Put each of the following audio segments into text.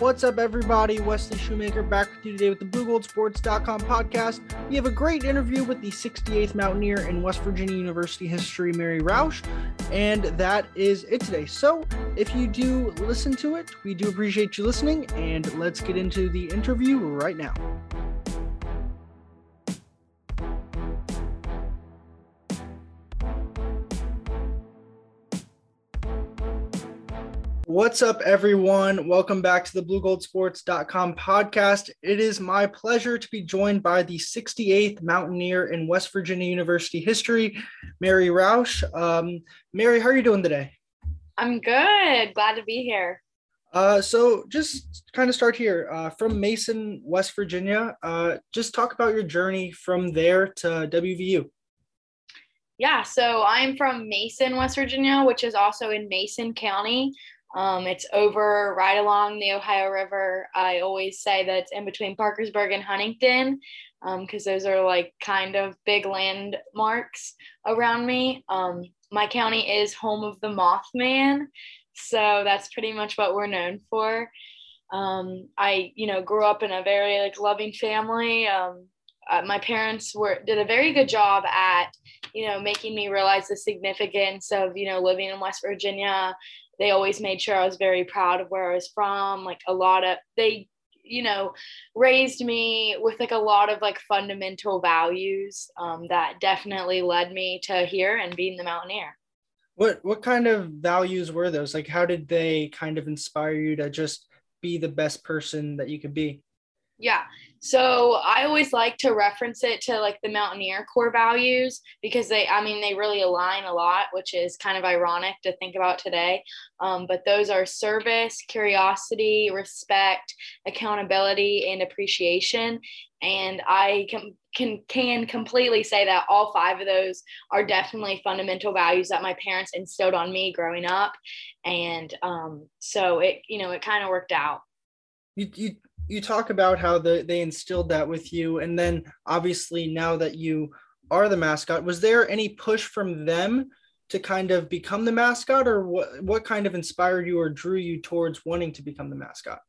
What's up, everybody? Wesley Shoemaker back with you today with the BlueGoldSports.com podcast. We have a great interview with the 68th Mountaineer in West Virginia University history, Mary Roush, and that is it today. So, if you do listen to it, we do appreciate you listening, and let's get into the interview right now. What's up, everyone? Welcome back to the BlueGoldSports.com podcast. It is my pleasure to be joined by the 68th Mountaineer in West Virginia University history, Mary Roush. Um, Mary, how are you doing today? I'm good. Glad to be here. Uh, so, just kind of start here uh, from Mason, West Virginia. Uh, just talk about your journey from there to WVU. Yeah, so I'm from Mason, West Virginia, which is also in Mason County. Um, it's over right along the Ohio River. I always say that it's in between Parkersburg and Huntington because um, those are like kind of big landmarks around me. Um, my county is home of the Mothman, so that's pretty much what we're known for. Um, I, you know, grew up in a very like loving family. Um, uh, my parents were did a very good job at you know making me realize the significance of you know living in west virginia they always made sure I was very proud of where I was from. Like a lot of they, you know, raised me with like a lot of like fundamental values um, that definitely led me to here and being the mountaineer. What what kind of values were those? Like how did they kind of inspire you to just be the best person that you could be? Yeah. So I always like to reference it to like the Mountaineer core values because they, I mean, they really align a lot, which is kind of ironic to think about today. Um, but those are service, curiosity, respect, accountability, and appreciation. And I can, can can completely say that all five of those are definitely fundamental values that my parents instilled on me growing up. And um, so it, you know, it kind of worked out. You, you you talk about how the, they instilled that with you and then obviously now that you are the mascot was there any push from them to kind of become the mascot or what what kind of inspired you or drew you towards wanting to become the mascot?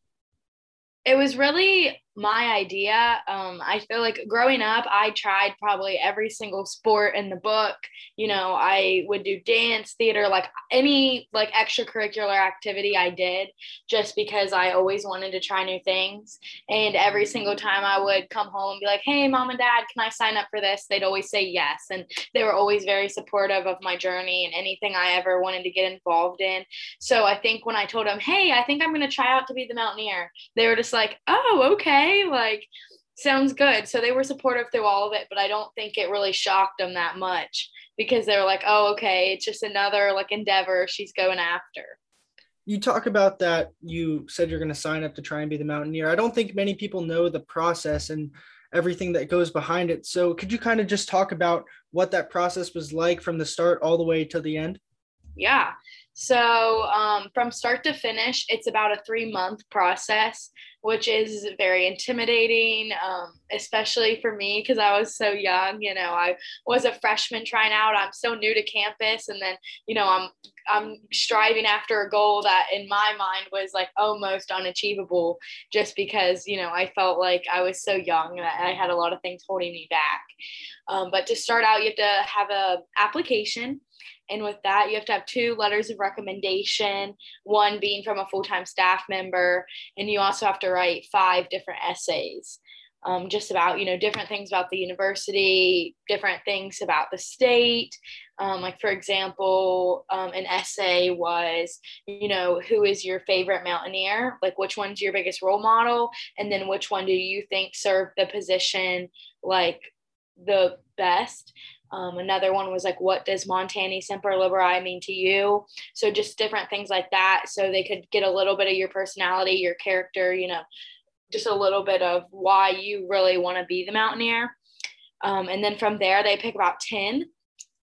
It was really my idea. Um, I feel like growing up, I tried probably every single sport in the book. You know, I would do dance, theater, like any like extracurricular activity I did, just because I always wanted to try new things. And every single time I would come home and be like, "Hey, mom and dad, can I sign up for this?" They'd always say yes, and they were always very supportive of my journey and anything I ever wanted to get involved in. So I think when I told them, "Hey, I think I'm going to try out to be the mountaineer," they were just like, "Oh, okay." Okay, like sounds good. So they were supportive through all of it, but I don't think it really shocked them that much because they were like, oh, okay, it's just another like endeavor she's going after. You talk about that. You said you're going to sign up to try and be the mountaineer. I don't think many people know the process and everything that goes behind it. So could you kind of just talk about what that process was like from the start all the way to the end? Yeah. So, um, from start to finish, it's about a three month process, which is very intimidating, um, especially for me because I was so young. You know, I was a freshman trying out. I'm so new to campus, and then you know, I'm I'm striving after a goal that in my mind was like almost unachievable, just because you know I felt like I was so young and I had a lot of things holding me back. Um, but to start out, you have to have a application and with that, you have to have two letters of recommendation, one being from a full time staff member. And you also have to write five different essays. Um, just about you know different things about the university different things about the state um, like for example um, an essay was you know who is your favorite mountaineer like which one's your biggest role model and then which one do you think served the position like the best um, another one was like, what does Montani Semper Liberi mean to you? So just different things like that. So they could get a little bit of your personality, your character, you know, just a little bit of why you really want to be the mountaineer. Um, and then from there, they pick about 10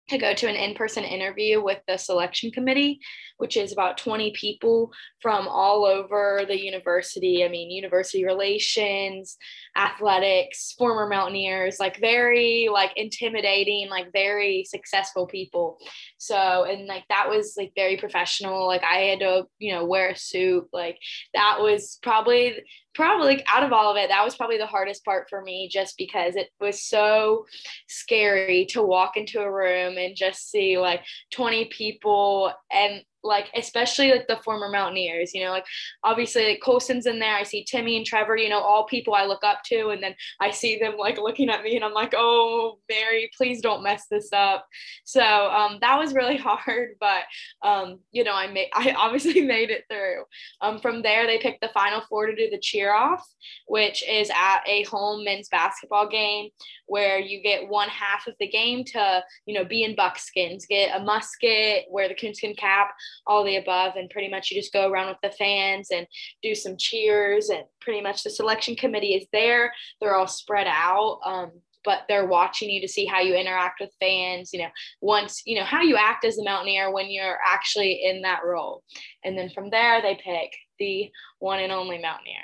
to go to an in-person interview with the selection committee which is about 20 people from all over the university. I mean university relations athletics former mountaineers like very like intimidating like very successful people. So and like that was like very professional. Like i had to you know wear a suit. Like that was probably probably like, out of all of it, that was probably the hardest part for me just because it was so scary to walk into a room and just see like 20 people and like especially like the former mountaineers you know like obviously like colson's in there i see timmy and trevor you know all people i look up to and then i see them like looking at me and i'm like oh mary please don't mess this up. So um, that was really hard but um, you know i made i obviously made it through. Um, from there they picked the final four to do the cheer off which is at a home men's basketball game where you get one half of the game to you know be in buckskins get a musket wear the coonskin cap all the above. And pretty much you just go around with the fans and do some cheers. And pretty much the selection committee is there. They're all spread out. Um, but they're watching you to see how you interact with fans, you know, once, you know, how you act as a mountaineer when you're actually in that role. And then from there, they pick the one and only mountaineer.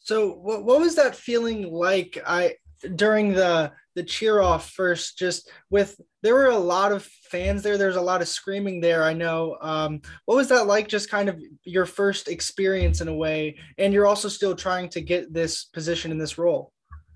So what, what was that feeling like? I during the the cheer off first just with there were a lot of fans there. There's a lot of screaming there i know. Um, what was that like just kind of your first experience in a way? And you're also still trying to get this position in this role.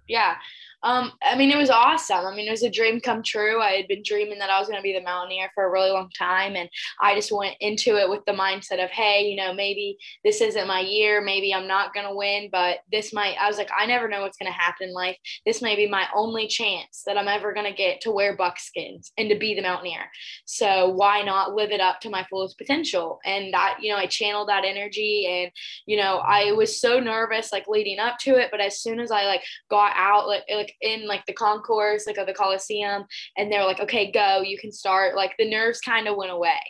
Yeah um, I mean, it was awesome. I mean, it was a dream come true. I had been dreaming that I was going to be the Mountaineer for a really long time. And I just went into it with the mindset of, hey, you know, maybe this isn't my year. Maybe I'm not going to win, but this might, I was like, I never know what's going to happen in life. This may be my only chance that I'm ever going to get to wear buckskins and to be the Mountaineer. So why not live it up to my fullest potential? And that, you know, I channeled that energy and, you know, I was so nervous like leading up to it. But as soon as I like got out, like, like in like the concourse, like of the Coliseum, and they're like, okay, go, you can start. Like the nerves kind of went away.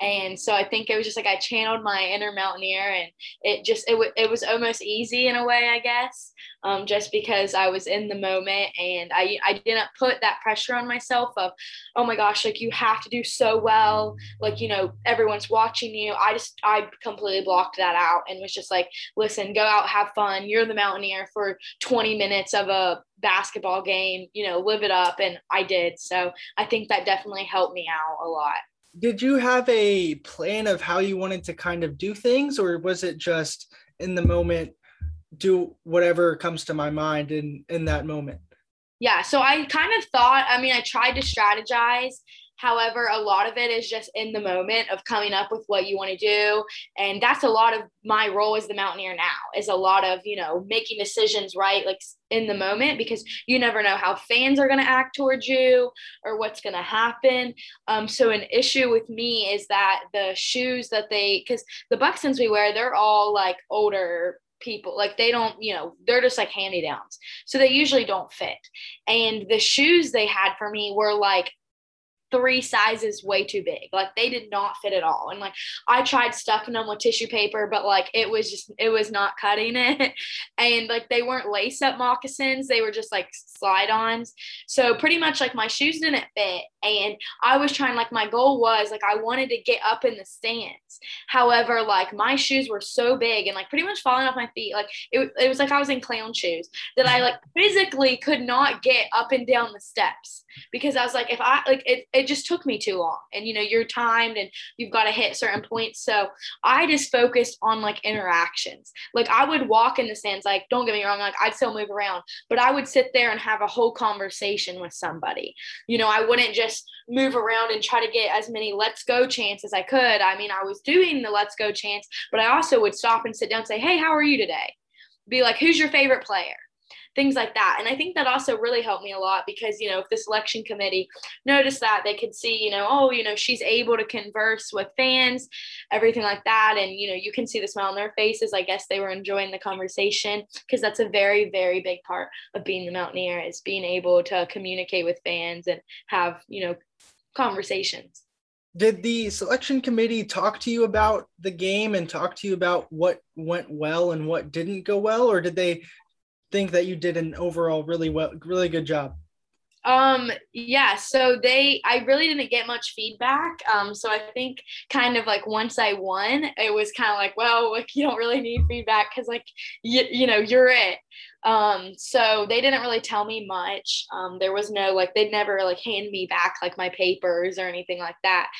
And so I think it was just like I channeled my inner mountaineer and it just, it, w- it was almost easy in a way, I guess, um, just because I was in the moment and I, I didn't put that pressure on myself of, oh my gosh, like you have to do so well. Like, you know, everyone's watching you. I just, I completely blocked that out and was just like, listen, go out, have fun. You're the mountaineer for 20 minutes of a basketball game, you know, live it up. And I did. So I think that definitely helped me out a lot. Did you have a plan of how you wanted to kind of do things, or was it just in the moment, do whatever comes to my mind in in that moment? Yeah, so I kind of thought, I mean, I tried to strategize However, a lot of it is just in the moment of coming up with what you want to do. And that's a lot of my role as the mountaineer now is a lot of, you know, making decisions right, like in the moment, because you never know how fans are going to act towards you or what's going to happen. Um, so an issue with me is that the shoes that they, because the buckskins we wear, they're all like older people like they don't you know they're just like handy downs so they usually don't fit and the shoes they had for me were like three sizes way too big. Like they did not fit at all. And like I tried stuffing them with tissue paper, but like it was just it was not cutting it. And like they weren't lace up moccasins, they were just like slide ons. So pretty much like my shoes didn't fit. And I was trying like my goal was like I wanted to get up in the stands. However, like my shoes were so big and like pretty much falling off my feet. Like it, it was like I was in clown shoes that I like physically could not get up and down the steps because I was like, if I like it, it just took me too long. And you know, you're timed and you've got to hit certain points. So I just focused on like interactions. Like I would walk in the stands, like, don't get me wrong, like I'd still move around, but I would sit there and have a whole conversation with somebody. You know, I wouldn't just move around and try to get as many let's go chants as I could. I mean, I was doing the let's go chants, but I also would stop and sit down and say, Hey, how are you today? Be like, who's your favorite player? Things like that. And I think that also really helped me a lot because, you know, if the selection committee noticed that, they could see, you know, oh, you know, she's able to converse with fans, everything like that. And, you know, you can see the smile on their faces. I guess they were enjoying the conversation because that's a very, very big part of being the Mountaineer is being able to communicate with fans and have, you know, conversations. Did the selection committee talk to you about the game and talk to you about what went well and what didn't go well, or did they think that you did an overall really well, really good job? Um, yeah, so they, I really didn't get much feedback. Um, so I think kind of like once I won, it was kind of like, well, like you don't really need feedback because like, you, you know, you're it. Um, so they didn't really tell me much. Um, there was no like they'd never like hand me back like my papers or anything like that.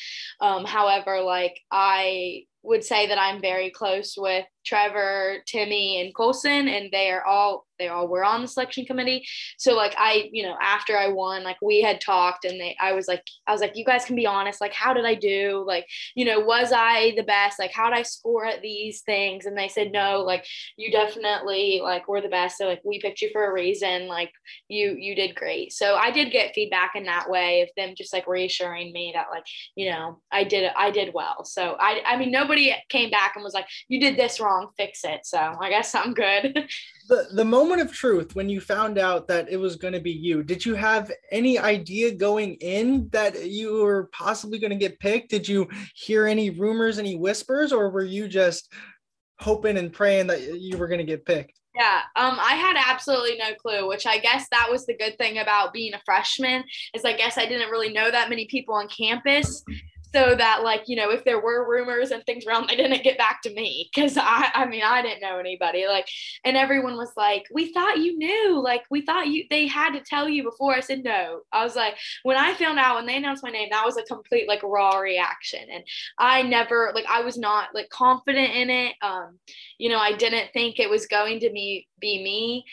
Um, however, like I would say that I'm very close with Trevor, Timmy, and Colson, and they are all they all were on the selection committee. So like I, you know, after I won, like we had talked, and they, I was like, I was like, you guys can be honest. Like, how did I do? Like, you know, was I the best? Like, how did I score at these things? And they said no. Like, you definitely like were the best. So like we picked you for a reason. Like you you did great. So I did get feedback in that way of them just like reassuring me that like you know I did I did well. So I I mean nobody came back and was like you did this wrong wrong, fix it. So I guess I'm good. the the moment of truth when you found out that it was going to be you, did you have any idea going in that you were possibly going to get picked? Did you hear any rumors, any whispers, or were you just hoping and praying that you were going to get picked? Yeah, um, I had absolutely no clue, which I guess that was the good thing about being a freshman is I guess I didn't really know that many people on campus so that like you know if there were rumors and things around they didn't get back to me because i i mean i didn't know anybody like and everyone was like we thought you knew like we thought you they had to tell you before. I said no. I was like when i found out when they announced my name that was a complete like raw reaction and i never like i was not like confident in it um you know i didn't think it was going to be be me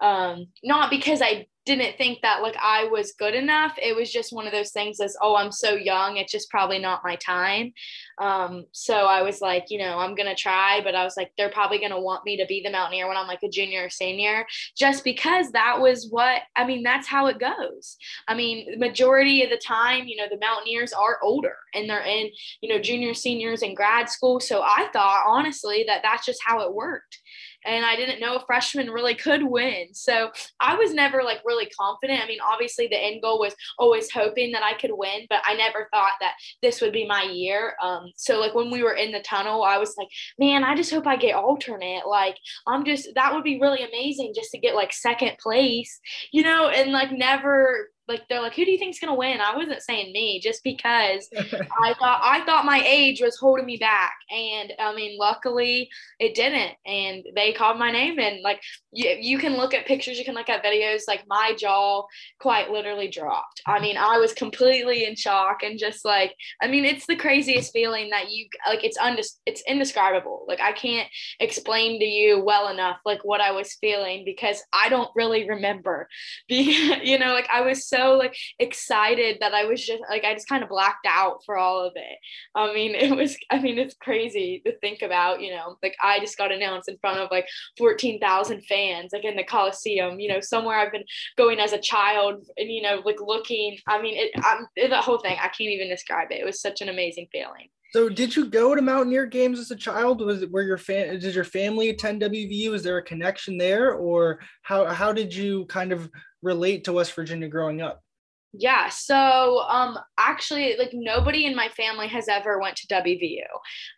um not because i didn't think that like I was good enough. It was just one of those things as, oh, I'm so young. It's just probably not my time. Um, so I was like, you know, I'm to try, but I was like, they're probably to want me to be the Mountaineer when I'm like a junior or senior, just because that was what, I mean, that's how it goes. I mean, majority of the time, you know, the Mountaineers are older and they're in, you know, junior, seniors in grad school. So I thought honestly that that's just how it worked and I didn't know a freshman really could win. So I was never like really confident. I mean, obviously the end goal was always hoping that I could win, but I never thought that this would be my year. Um, so like when we were in the tunnel, I was like, man, I just hope I get alternate. Like I'm just that would be really amazing just to get like second place, you know, and like never like they're like, who do you think's gonna win? I wasn't saying me just because I thought I thought my age was holding me back, and I mean, luckily it didn't, and they called my name, and like you, you can look at pictures, you can look at videos, like my jaw quite literally dropped. I mean, I was completely in shock and just like, I mean, it's the craziest feeling that you like. It's undis, it's indescribable. Like I can't explain to you well enough like what I was feeling because I don't really remember. Being, you know, like I was so so like excited that I was just like I just kind of blacked out for all of it. I mean, it was I mean, it's crazy to think about, you know, like I just got announced in front of like 14,000 fans like in the Coliseum, you know, somewhere I've been going as a child and you know, like looking, I mean, it the whole thing, I can't even describe it. It was such an amazing feeling. So, did you go to Mountaineer games as a child? Was it where your fan? Did your family attend WVU? Is there a connection there, or how how did you kind of relate to West Virginia growing up? Yeah, so um actually like nobody in my family has ever went to WVU.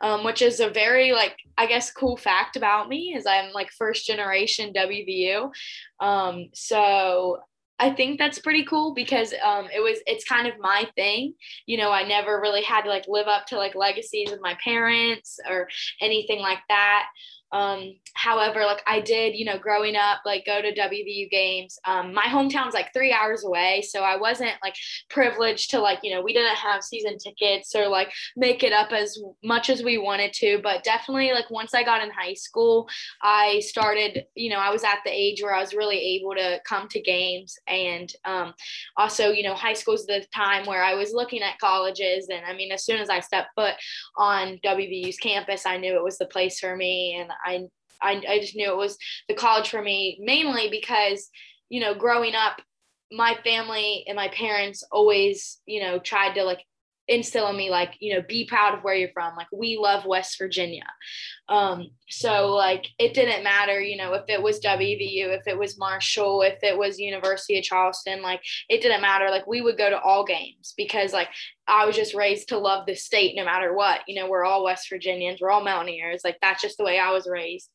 Um which is a very like I guess cool fact about me is I'm like first generation WVU. Um so I think that's pretty cool because um, it was it's kind of my thing. You know, I never really had to like live up to like legacies of my parents or anything like that. Um, however, like I did, you know, growing up, like go to WVU games. Um, my hometown's like three hours away, so I wasn't like privileged to like, you know, we didn't have season tickets or like make it up as much as we wanted to. But definitely, like once I got in high school, I started, you know, I was at the age where I was really able to come to games, and um, also, you know, high school is the time where I was looking at colleges, and I mean, as soon as I stepped foot on WVU's campus, I knew it was the place for me, and I, I, I just knew it was the college for me mainly because, you know, growing up, my family and my parents always, you know, tried to like instill in me like you know be proud of where you're from. Like we love west virginia. Um so like it didn't matter you know if it was wvu if it was marshall if it was university of charleston like it didn't matter. Like we would go to all games because like i was just raised to love the state no matter what. You know we're all west virginians we're all mountaineers. Like that's just the way i was raised.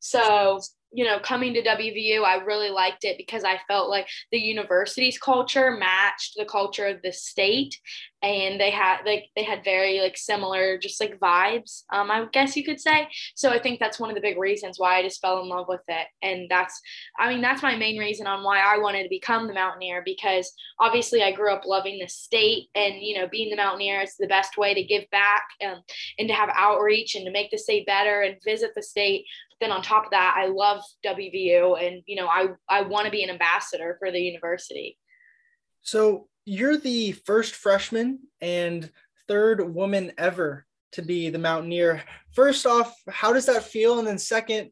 So you know, coming to WVU, I really liked it because I felt like the university's culture matched the culture of the state and they had like they had very like similar just like vibes um i guess you could say. So i think that's one of the big reasons why i just fell in love with it. And that's i mean that's my main reason on why i wanted to become the mountaineer because obviously i grew up loving the state and you know being the mountaineer is the best way to give back um, and to have outreach and to make the state better and visit the state then on top of that i love wvu and you know i i want to be an ambassador for the university so you're the first freshman and third woman ever to be the Mountaineer. First off, how does that feel? And then second,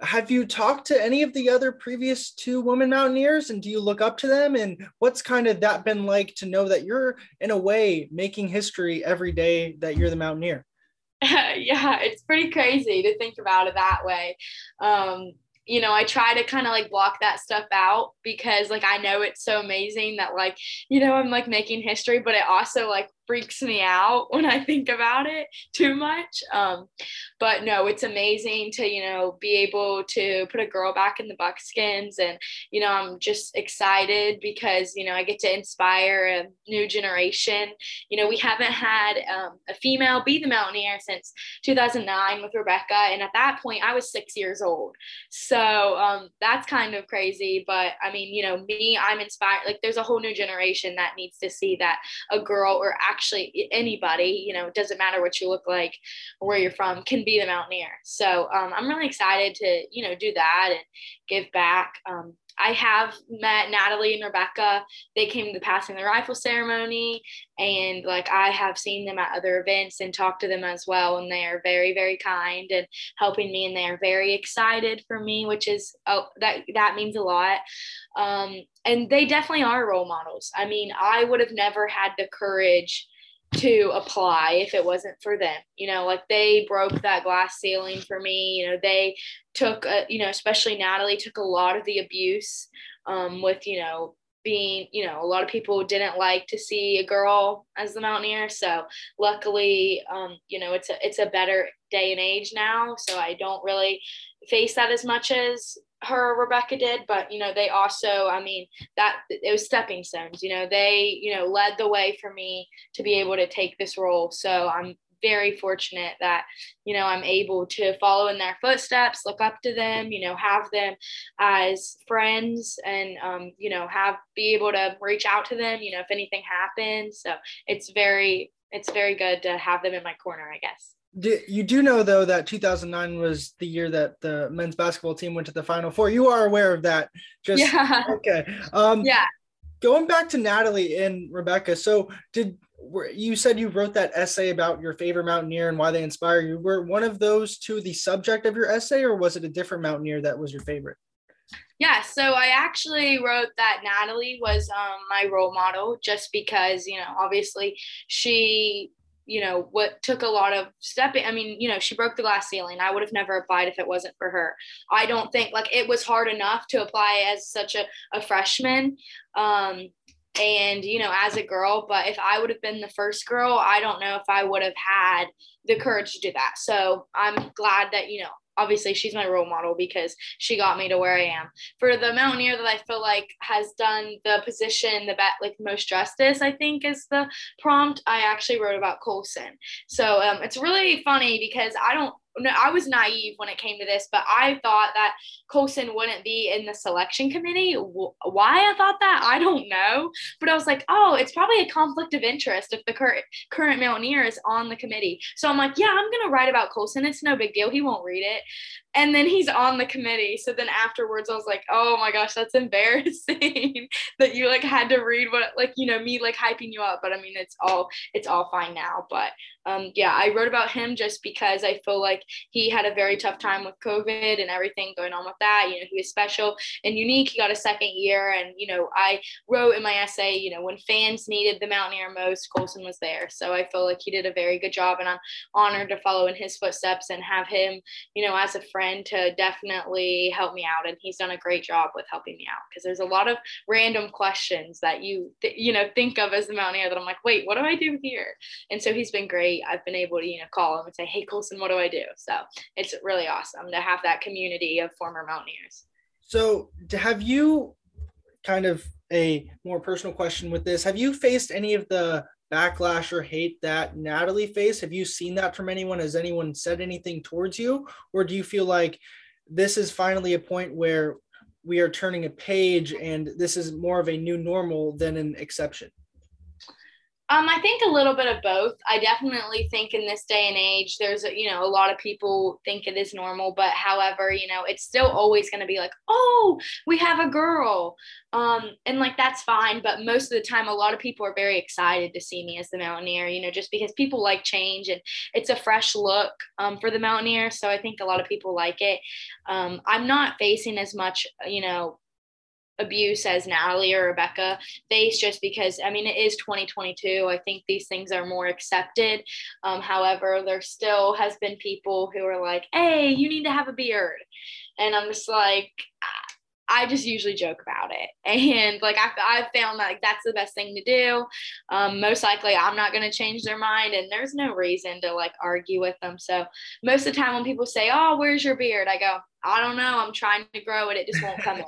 have you talked to any of the other previous two women mountaineers and do you look up to them and what's kind of that been like to know that you're in a way making history every day that you're the mountaineer yeah it's pretty crazy to think about it that way. Um, you know, I try to kind of like block that stuff out because like I know it's so amazing that like, you know, I'm like making history, but it also like freaks me out when I think about it too much. Um, but no, it's amazing to, you know, be able to put a girl back in the buckskins. And, you know, I'm just excited because, you know, I get to inspire a new generation. You know, we haven't had um, a female be the mountaineer since 2009 with Rebecca. And at that point, I was six years old. So um, that's kind of crazy. But I mean, you know, me, I'm inspired. Like, there's a whole new generation that needs to see that a girl or actually anybody, you know, it doesn't matter what you look like or where you're from, can be the mountaineer. So um, I'm really excited to, you know, do that and give back. Um, I have met Natalie and Rebecca. They came to the passing the rifle ceremony, and like I have seen them at other events and talked to them as well. And they are very, very kind and helping me, and they are very excited for me, which is oh that that means a lot. Um, and they definitely are role models. I mean, I would have never had the courage to apply if it wasn't for them. You know, like they broke that glass ceiling for me. You know, they took, a, you know, especially Natalie took a lot of the abuse um, with, you know, being, you know, a lot of people didn't like to see a girl as the mountaineer. So luckily, um, you know, it's a it's a better day and age now. So I don't really face that as much as her Rebecca did, but you know, they also, I mean, that it was stepping stones, you know, they, you know, led the way for me to be able to take this role. So I'm very fortunate that, you know, I'm able to follow in their footsteps, look up to them, you know, have them as friends and, um, you know, have be able to reach out to them, you know, if anything happens. So it's very, it's very good to have them in my corner, I guess you do know though that 2009 was the year that the men's basketball team went to the final four. You are aware of that. Just yeah. okay. Um yeah. going back to natalie and rebecca so did you said you wrote that essay about your favorite mountaineer and why they inspire you. Were one of those two the subject of your essay or was it a different mountaineer that was your favorite? Yeah, so I actually wrote that Natalie was um, my role model just because, you know, obviously she you know what took a lot of stepping i mean you know she broke the glass ceiling. I would have never applied if it wasn't for her. I don't think like it was hard enough to apply as such a, a freshman um and you know as a girl but if i would have been the first girl i don't know if i would have had the courage to do that. So i'm glad that you know obviously she's my role model because she got me to where I am. For the mountaineer that I feel like has done the position the best, like most justice, I think is the prompt. I actually wrote about Colson. So um, it's really funny because I don't no, I was naive when it came to this, but I thought that Colson wouldn't be in the selection committee. Why I thought that, I don't know. But I was like, oh, it's probably a conflict of interest if the current current Mountaineer is on the committee. So I'm like, yeah, I'm gonna write about Colson. It's no big deal. He won't read it. And then he's on the committee. So then afterwards, I was like, oh my gosh, that's embarrassing that you like had to read what like you know me like hyping you up. But I mean, it's all it's all fine now. But um, yeah, I wrote about him just because I feel like he had a very tough time with COVID and everything going on with that. You know, he was special and unique. He got a second year. And, you know, I wrote in my essay, you know, when fans needed the Mountaineer most, Colson was there. So I feel like he did a very good job. And I'm honored to follow in his footsteps and have him, you know, as a friend to definitely help me out. And he's done a great job with helping me out because there's a lot of random questions that you, th- you know, think of as the Mountaineer that I'm like, wait, what do I do here? And so he's been great I've been able to, you know, call them and say, Hey, Colson, what do I do? So it's really awesome to have that community of former Mountaineers. So, have you kind of a more personal question with this? Have you faced any of the backlash or hate that Natalie faced? Have you seen that from anyone? Has anyone said anything towards you? Or do you feel like this is finally a point where we are turning a page and this is more of a new normal than an exception? Um, I think a little bit of both. I definitely think in this day and age, there's a, you know a lot of people think it is normal, but however, you know, it's still always going to be like, oh, we have a girl, um, and like that's fine. But most of the time, a lot of people are very excited to see me as the Mountaineer, you know, just because people like change and it's a fresh look um, for the Mountaineer. So I think a lot of people like it. Um, I'm not facing as much, you know, abuse as Natalie or Rebecca face just because I mean it is 2022. I think these things are more accepted. Um, however, there still has been people who are like, "Hey, you need to have a beard," and I'm just like. I just usually joke about it. And like I, I've found that like, that's the best thing to do. Um, most likely I'm not going to change their mind and there's no reason to like argue with them. So most of the time when people say, oh, where's your beard? I go, I don't know. I'm trying to grow it. It just won't come in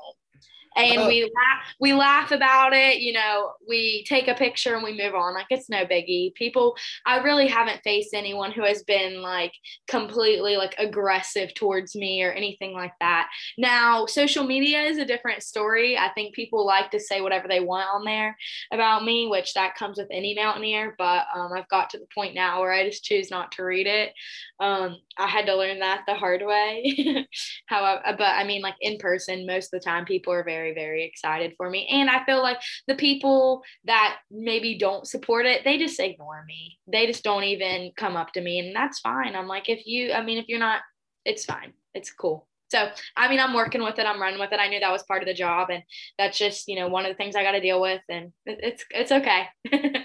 and oh. we laugh we laugh about it you know we take a picture and we move on like it's no biggie. People i really haven't faced anyone who has been like completely like aggressive towards me or anything like that. Now social media is a different story. I think people like to say whatever they want on there about me which that comes with any mountaineer but um, i've got to the point now where i just choose not to read it. Um, i had to learn that the hard way. However but i mean like in person most of the time people are very very, very excited for me. And I feel like the people that maybe don't support it, they just ignore me. They just don't even come up to me. And that's fine. I'm like, if you, I mean, if you're not, it's fine. It's cool. So, I mean, I'm working with it. I'm running with it. I knew that was part of the job, and that's just, you know, one of the things I got to deal with, and it's it's okay.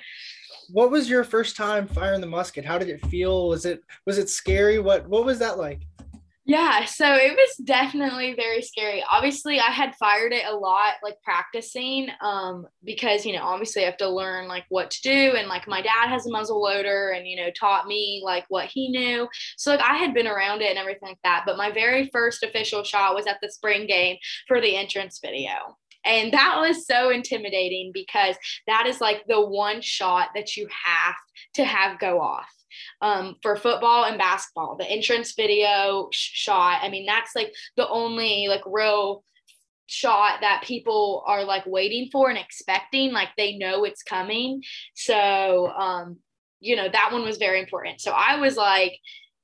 what was your first time firing the musket? How did it feel? Was it was it scary? What what was that like? Yeah, so it was definitely very scary. Obviously, I had fired it a lot, like practicing, um, because you know, obviously, I have to learn like what to do, and like my dad has a muzzle loader, and you know, taught me like what he knew. So like I had been around it and everything like that. But my very first official shot was at the spring game for the entrance video. And that was so intimidating because that is like the one shot that you have to have go off um, for football and basketball. The entrance video shot, I mean, that's like the only like real shot that people are like waiting for and expecting like they know it's coming so um you know that one was very important so i was like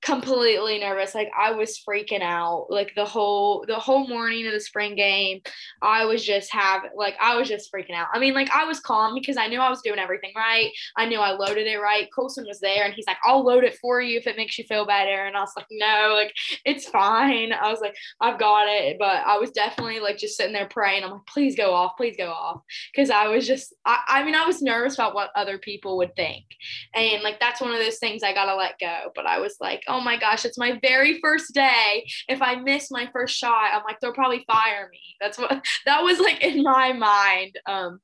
completely nervous like i was freaking out like the whole the whole morning of the spring game i was just have like i was just freaking out i mean like i was calm because i knew i was doing everything right i knew i loaded it right colson was there and he's like i'll load it for you if it makes you feel better and i was like no like it's fine i was like i've got it but i was definitely like just sitting there praying i'm like please go off please go off because i was just I, I mean i was nervous about what other people would think and like that's one of those things i gotta let go but i was like oh my gosh, it's my very first day. If I miss my first shot, I'm like, they'll probably fire me. That's what that was like in my mind. Um,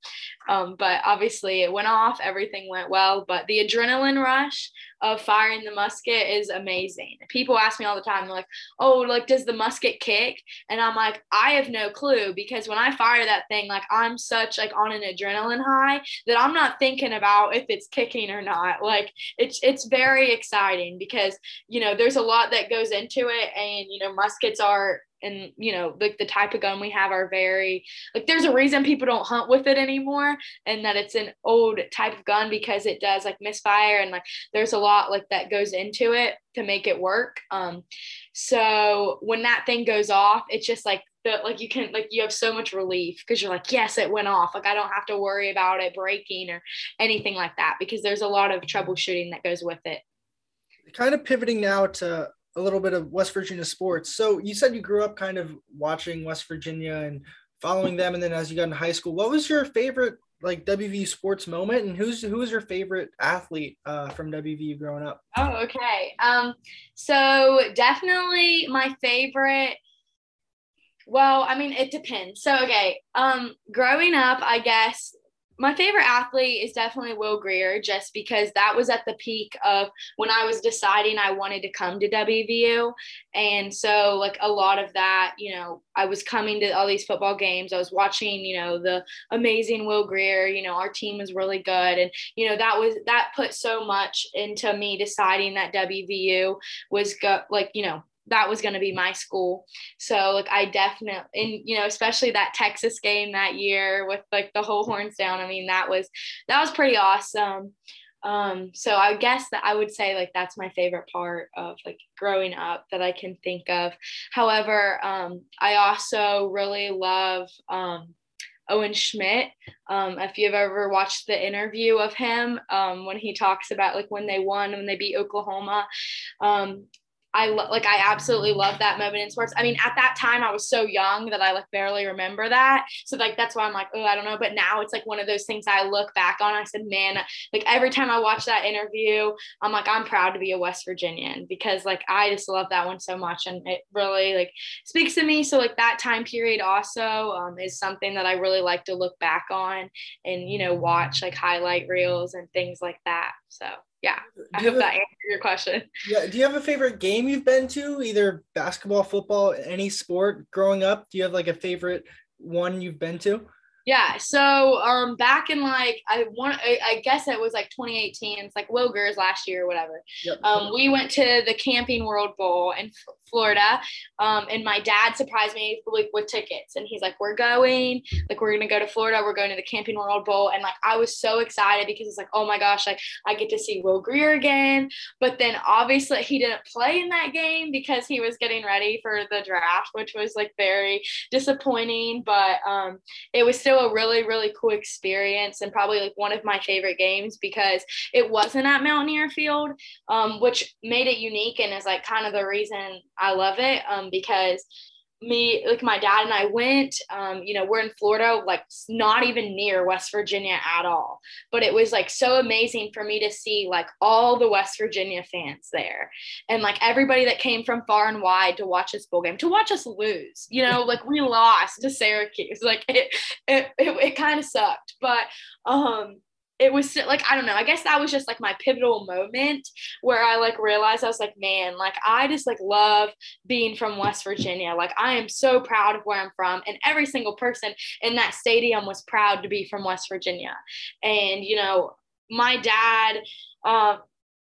um, but obviously it went off, everything went well. But the adrenaline rush of firing the musket is amazing. People ask me all the time, like, oh, like, does the musket kick? And I'm like, I have no clue because when I fire that thing, like, I'm such like on an adrenaline high that I'm not thinking about if it's kicking or not. Like, it's it's very exciting because you know there's a lot that goes into it, and you know muskets are and you know like the type of gun we have are very like there's a reason people don't hunt with it anymore and that it's an old type of gun because it does like misfire and like there's a lot like that goes into it to make it work. Um so when that thing goes off it's just like the like you can like you have so much relief because you're like yes it went off. Like i don't have to worry about it breaking or anything like that because there's a lot of troubleshooting that goes with it. Kind of pivoting now to a little bit of West Virginia sports. So you said you grew up kind of watching West Virginia and following them, and then as you got into high school, what was your favorite like WVU sports moment, and who's who was your favorite athlete uh, from WVU growing up? Oh, okay. Um, so definitely my favorite. Well, I mean, it depends. So okay, um, growing up, I guess my favorite athlete is definitely Will Grier, just because that was at the peak of when I was deciding I wanted to come to WVU. And so, like, a lot of that, you know, I was coming to all these football games. I was watching, you know, the amazing Will Grier. You know, our team was really good. And, you know, that was, that put so much into me deciding that WVU was go, like, you know, that was going to be my school. So like I definitely and you know especially that Texas game that year with like the whole horns down. I mean that was that was pretty awesome. Um, so I guess that I would say like that's my favorite part of like growing up that I can think of. However, um, I also really love um, Owen Schmitt. Um, if you've ever watched the interview of him um, when he talks about like when they won when they beat Oklahoma, um, I lo- like I absolutely love that moment in sports. I mean, at that time I was so young that I like barely remember that. So like that's why I'm like, oh, I don't know. But now it's like one of those things I look back on. I said, man, like every time I watch that interview, I'm like, I'm proud to be a West Virginian because like I just love that one so much and it really like speaks to me. So like that time period also um, is something that I really like to look back on and you know watch like highlight reels and things like that. So yeah, I hope a, that answered your question. Yeah. Do you have a favorite game you've been to, either basketball, football, any sport growing up? Do you have like a favorite one you've been to? Yeah. So um back in like I want I, I guess it was like 2018. It's like Will Grier's last year or whatever. Yep. Um we went to the Camping World Bowl in Florida. Um, and my dad surprised me with, with tickets. And he's like, We're going, like, we're gonna go to Florida, we're going to the Camping World Bowl. And like I was so excited because it's like, oh my gosh, like I get to see Will Grier again. But then obviously he didn't play in that game because he was getting ready for the draft, which was like very disappointing. But um it was still a really, really cool experience and probably like one of my favorite games because it wasn't at Mountaineer Field, um, which made it unique and is like kind of the reason I love it um, because me like my dad and I went um you know we're in Florida like not even near West Virginia at all. But it was like so amazing for me to see like all the West Virginia fans there. And like everybody that came from far and wide to watch this bowl game to watch us lose you know like we lost to Syracuse. Like it it, it, it kind of sucked. But um it was like I don't know. I guess that was just like my pivotal moment where I like realized I was like, man, like I just like love being from West Virginia. Like I am so proud of where I'm from, and every single person in that stadium was proud to be from West Virginia. And you know, my dad. Uh,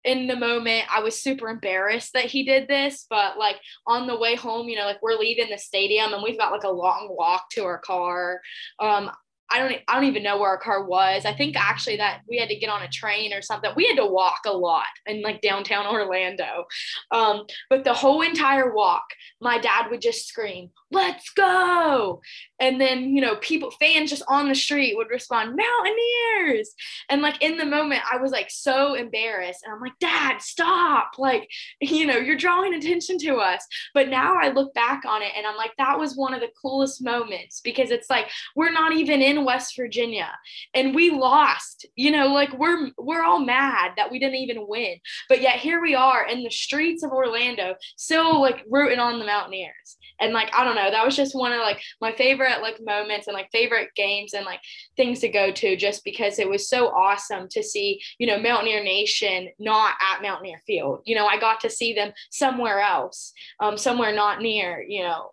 in the moment i was super embarrassed that he did this but like on the way home you know like we're leaving the stadium and we've got like a long walk to our car um I don't I don't even know where our car was. I think actually that we had to get on a train or something. We had to walk a lot in like downtown Orlando. Um, but the whole entire walk, my dad would just scream, "Let's go!" And then you know, people fans just on the street would respond, "Mountaineers!" And like in the moment, I was like so embarrassed, and I'm like, "Dad, stop!" Like you know, you're drawing attention to us. But now I look back on it, and I'm like, that was one of the coolest moments because it's like we're not even in in West Virginia and we lost. You know, like we're we're all mad that we didn't even win. But yet here we are in the streets of Orlando still like rooting on the Mountaineers. And like I don't know, that was just one of like my favorite like moments and like favorite games and like things to go to just because it was so awesome to see, you know, Mountaineer Nation not at Mountaineer Field. You know, I got to see them somewhere else, um, somewhere not near, you know,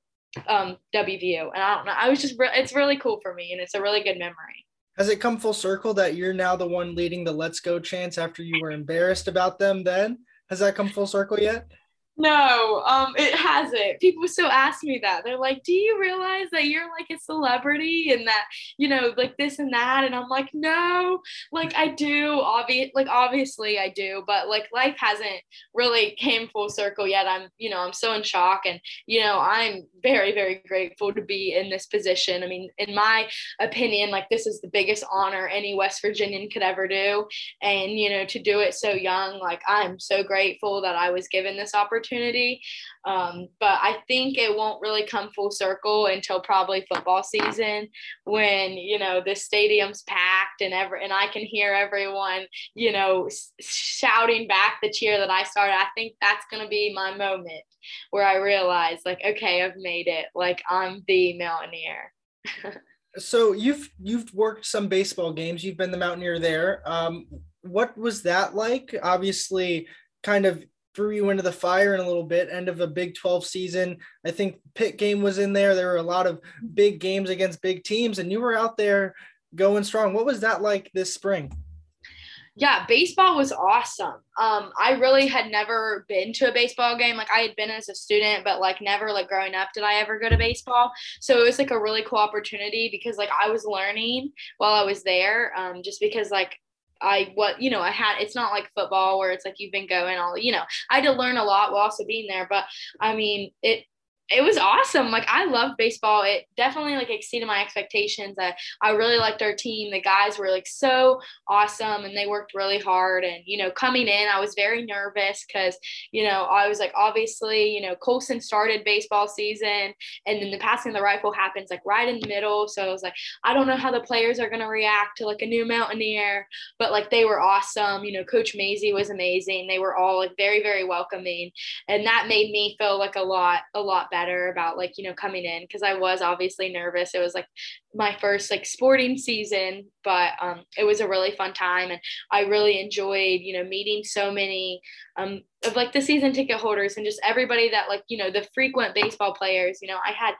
um, WVU. And I don't know. I was just, re- it's really cool for me and it's a really good memory. Has it come full circle that you're now the one leading the Let's Go chance after you were embarrassed about them then? Has that come full circle yet? No, um, it hasn't. People still ask me that. They're like, "Do you realize that you're like a celebrity and that you know, like this and that?" And I'm like, "No, like I do. Obvious, like obviously I do, but like life hasn't really came full circle yet. I'm, you know, I'm so in shock, and you know, I'm very, very grateful to be in this position. I mean, in my opinion, like this is the biggest honor any West Virginian could ever do, and you know, to do it so young, like I'm so grateful that I was given this opportunity opportunity. Um, but I think it won't really come full circle until probably football season when, you know, the stadium's packed and ever, and I can hear everyone, you know, shouting back the cheer that I started. I think that's going to be my moment where I realize like, okay, I've made it. Like I'm the Mountaineer. So you've you've worked some baseball games. You've been the Mountaineer there. Um, what was that like? Obviously, kind of threw you into the fire in a little bit. End of a Big 12 season. I think Pitt game was in there. There were a lot of big games against big teams, and you were out there going strong. What was that like this spring? Yeah, baseball was awesome. Um, I really had never been to a baseball game. Like I had been as a student, but like never like growing up did I ever go to baseball. So it was like a really cool opportunity because like I was learning while I was there. Um, just because like I what you know I had it's not like football where it's like you've been going all you know I had to learn a lot while also being there but I mean it it was awesome. Like I loved baseball. It definitely like exceeded my expectations. I, I really liked our team. The guys were like so awesome and they worked really hard. And, you know, coming in, I was very nervous because, you know, I was like, obviously, you know, Colson started baseball season and then the passing of the rifle happens like right in the middle. So I was like, I don't know how the players are going to react to like a new Mountaineer, but like they were awesome. You know, Coach Mazey was amazing. They were all like very, very welcoming. And that made me feel like a lot, a lot better about like you know coming in because I was obviously nervous. It was like my first like sporting season, but um, it was a really fun time, and I really enjoyed you know meeting so many um, of like the season ticket holders and just everybody that like you know the frequent baseball players. You know, I had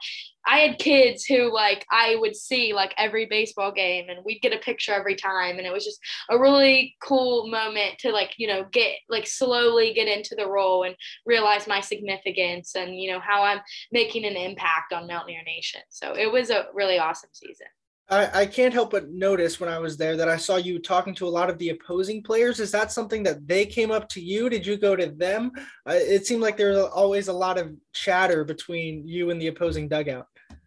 I had kids who like I would see like every baseball game, and we'd get a picture every time, and it was just a really cool moment to like you know get like slowly get into the role and realize my significance and you know how I'm making an impact on Mountaineer Nation. So it was a really awesome season. I, I can't help but notice when I was there that I saw you talking to a lot of the opposing players. Is that something that they came up to you? Did you go to them? Uh, it seemed like there was always a lot of chatter between you and the opposing dugout.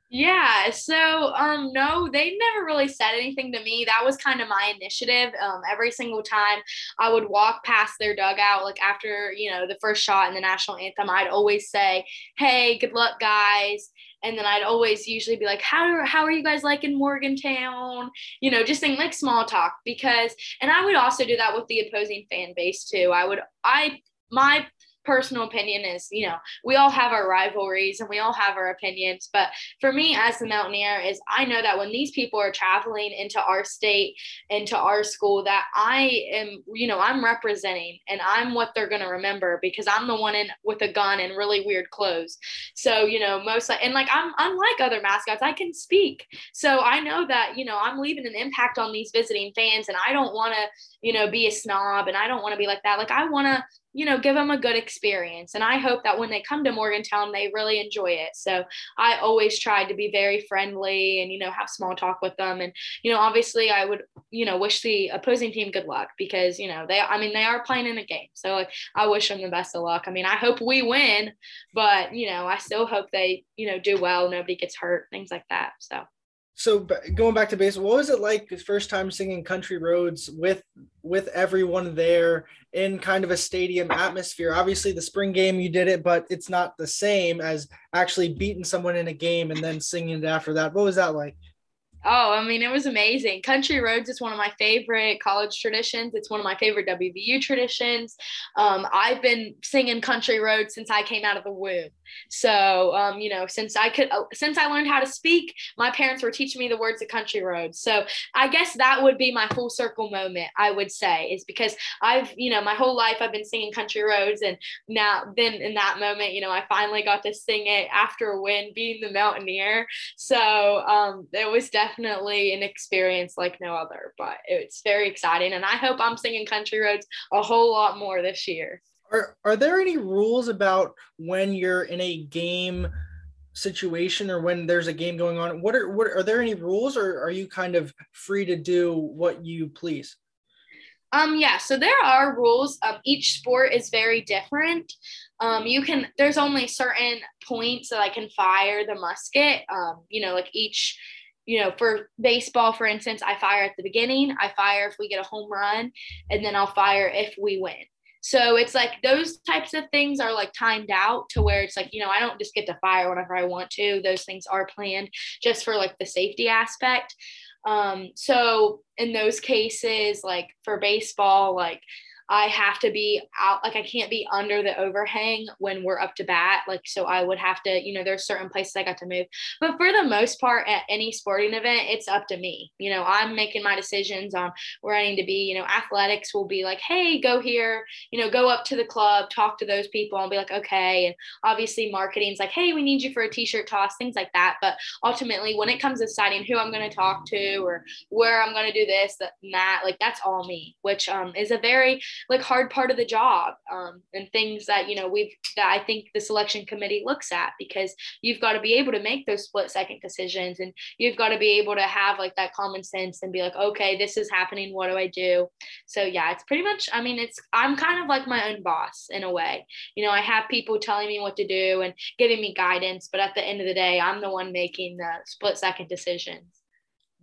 Yeah, so um no, they never really said anything to me. That was kind of my initiative. Um every single time I would walk past their dugout like after, you know, the first shot in the national anthem, I'd always say, "Hey, good luck guys." And then I'd always usually be like, "How how are you guys like in Morgantown?" You know, just saying like small talk because and I would also do that with the opposing fan base too. I would I my personal opinion is, you know, we all have our rivalries and we all have our opinions. But for me as the Mountaineer is I know that when these people are traveling into our state, into our school, that I am, you know, I'm representing and I'm what they're gonna remember because I'm the one in with a gun and really weird clothes. So, you know, most and like I'm unlike other mascots, I can speak. So I know that, you know, I'm leaving an impact on these visiting fans and I don't wanna, you know, be a snob and I don't want to be like that. Like I wanna you know, give them a good experience. And I hope that when they come to Morgantown, they really enjoy it. So I always tried to be very friendly and, you know, have small talk with them. And, you know, obviously I would, you know, wish the opposing team good luck because, you know, they, I mean, they are playing in a game. So like, I wish them the best of luck. I mean, I hope we win, but, you know, I still hope they, you know, do well, nobody gets hurt, things like that. So so going back to baseball, what was it like first time singing country roads with with everyone there in kind of a stadium atmosphere obviously the spring game you did it but it's not the same as actually beating someone in a game and then singing it after that what was that like Oh, I mean, it was amazing. Country Roads is one of my favorite college traditions. It's one of my favorite WVU traditions. Um, I've been singing Country Roads since I came out of the womb. So, um, you know, since I could, uh, since I learned how to speak, my parents were teaching me the words of Country Roads. So, I guess that would be my full circle moment. I would say is because I've, you know, my whole life I've been singing Country Roads, and now then in that moment, you know, I finally got to sing it after a win, being the Mountaineer. So, um, it was definitely definitely an experience like no other, but it's very exciting. And I hope I'm singing Country Roads a whole lot more this year. Are, are there any rules about when you're in a game situation or when there's a game going on? What are, what are there any rules or are you kind of free to do what you please? Um, yeah, so there are rules. Um, each sport is very different. Um, you can there's only certain points that I can fire the musket. Um, you know, like each you know, for baseball, for instance, I fire at the beginning, I fire if we get a home run, and then I'll fire if we win. So it's like those types of things are like timed out to where it's like, you know, I don't just get to fire whenever I want to. Those things are planned just for like the safety aspect. Um, so in those cases, like for baseball, like I have to be out, like I can't be under the overhang when we're up to bat. Like, so I would have to, you know, there's certain places I got to move. But for the most part, at any sporting event, it's up to me. You know, I'm making my decisions on where I need to be. You know, athletics will be like, hey, go here, you know, go up to the club, talk to those people, and be like, okay. And obviously, marketing's like, hey, we need you for a t shirt toss, things like that. But ultimately, when it comes to deciding who I'm going to talk to or where I'm going to do this, that, that, like, that's all me, which um, is a very like hard part of the job um, and things that you know we've that I think the selection committee looks at because you've got to be able to make those split second decisions and you've got to be able to have like that common sense and be like okay this is happening what do I do? So yeah it's pretty much I mean it's I'm kind of like my own boss in a way. You know I have people telling me what to do and giving me guidance but at the end of the day I'm the one making the split second decisions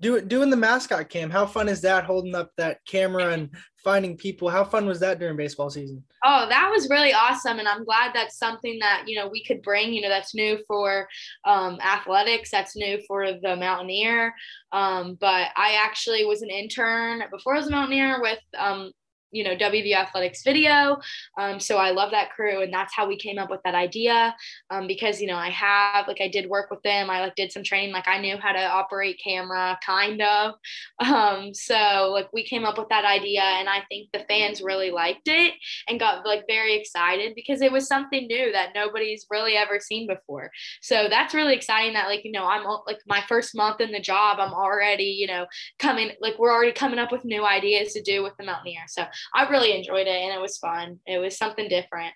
do, doing the mascot cam how fun is that holding up that camera and finding people? How fun was that during baseball season? Oh that was really awesome and i'm glad that's something that you know we could bring you know that's new for um, athletics that's new for the mountaineer. Um, but i actually was an intern before i was a mountaineer with um, you know WVU Athletics video. Um, so I love that crew, and that's how we came up with that idea. Um, because you know I have like I did work with them. I like did some training. Like I knew how to operate camera, kind of. Um, so like we came up with that idea, and I think the fans really liked it and got like very excited because it was something new that nobody's really ever seen before. So that's really exciting. That like you know I'm like my first month in the job, I'm already you know coming like we're already coming up with new ideas to do with the Mountaineer. So I really enjoyed it and it was fun. It was something different.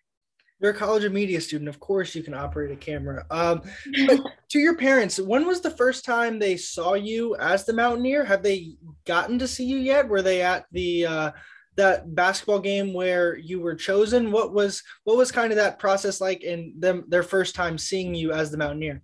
You're a college of media student. Of course, you can operate a camera. Um, but to your parents, when was the first time they saw you as the Mountaineer? Have they gotten to see you yet? Were they at the uh, that basketball game where you were chosen? What was what was kind of that process like in them their first time seeing you as the Mountaineer?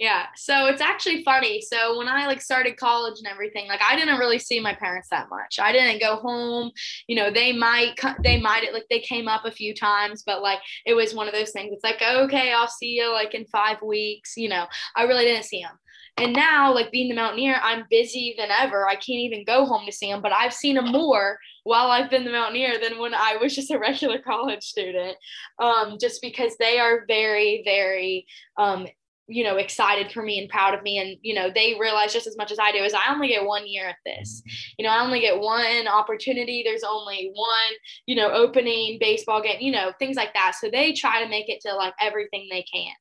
Yeah. So it's actually funny. So when I like started college and everything, like I didn't really see my parents that much. I didn't go home. You know, they might they might like they came up a few times, but like it was one of those things. It's like, okay, I'll see you like in 5 weeks, you know. I really didn't see them. And now, like being the Mountaineer, I'm busy than ever. I can't even go home to see them, but I've seen them more while I've been the Mountaineer than when I was just a regular college student. Um, just because they are very, very um, you know excited for me and proud of me. And you know they realize just as much as i do is i only get one year at this. You know i only get one opportunity. There's only one you know opening baseball game you know things like that. So they try to make it to like everything they can.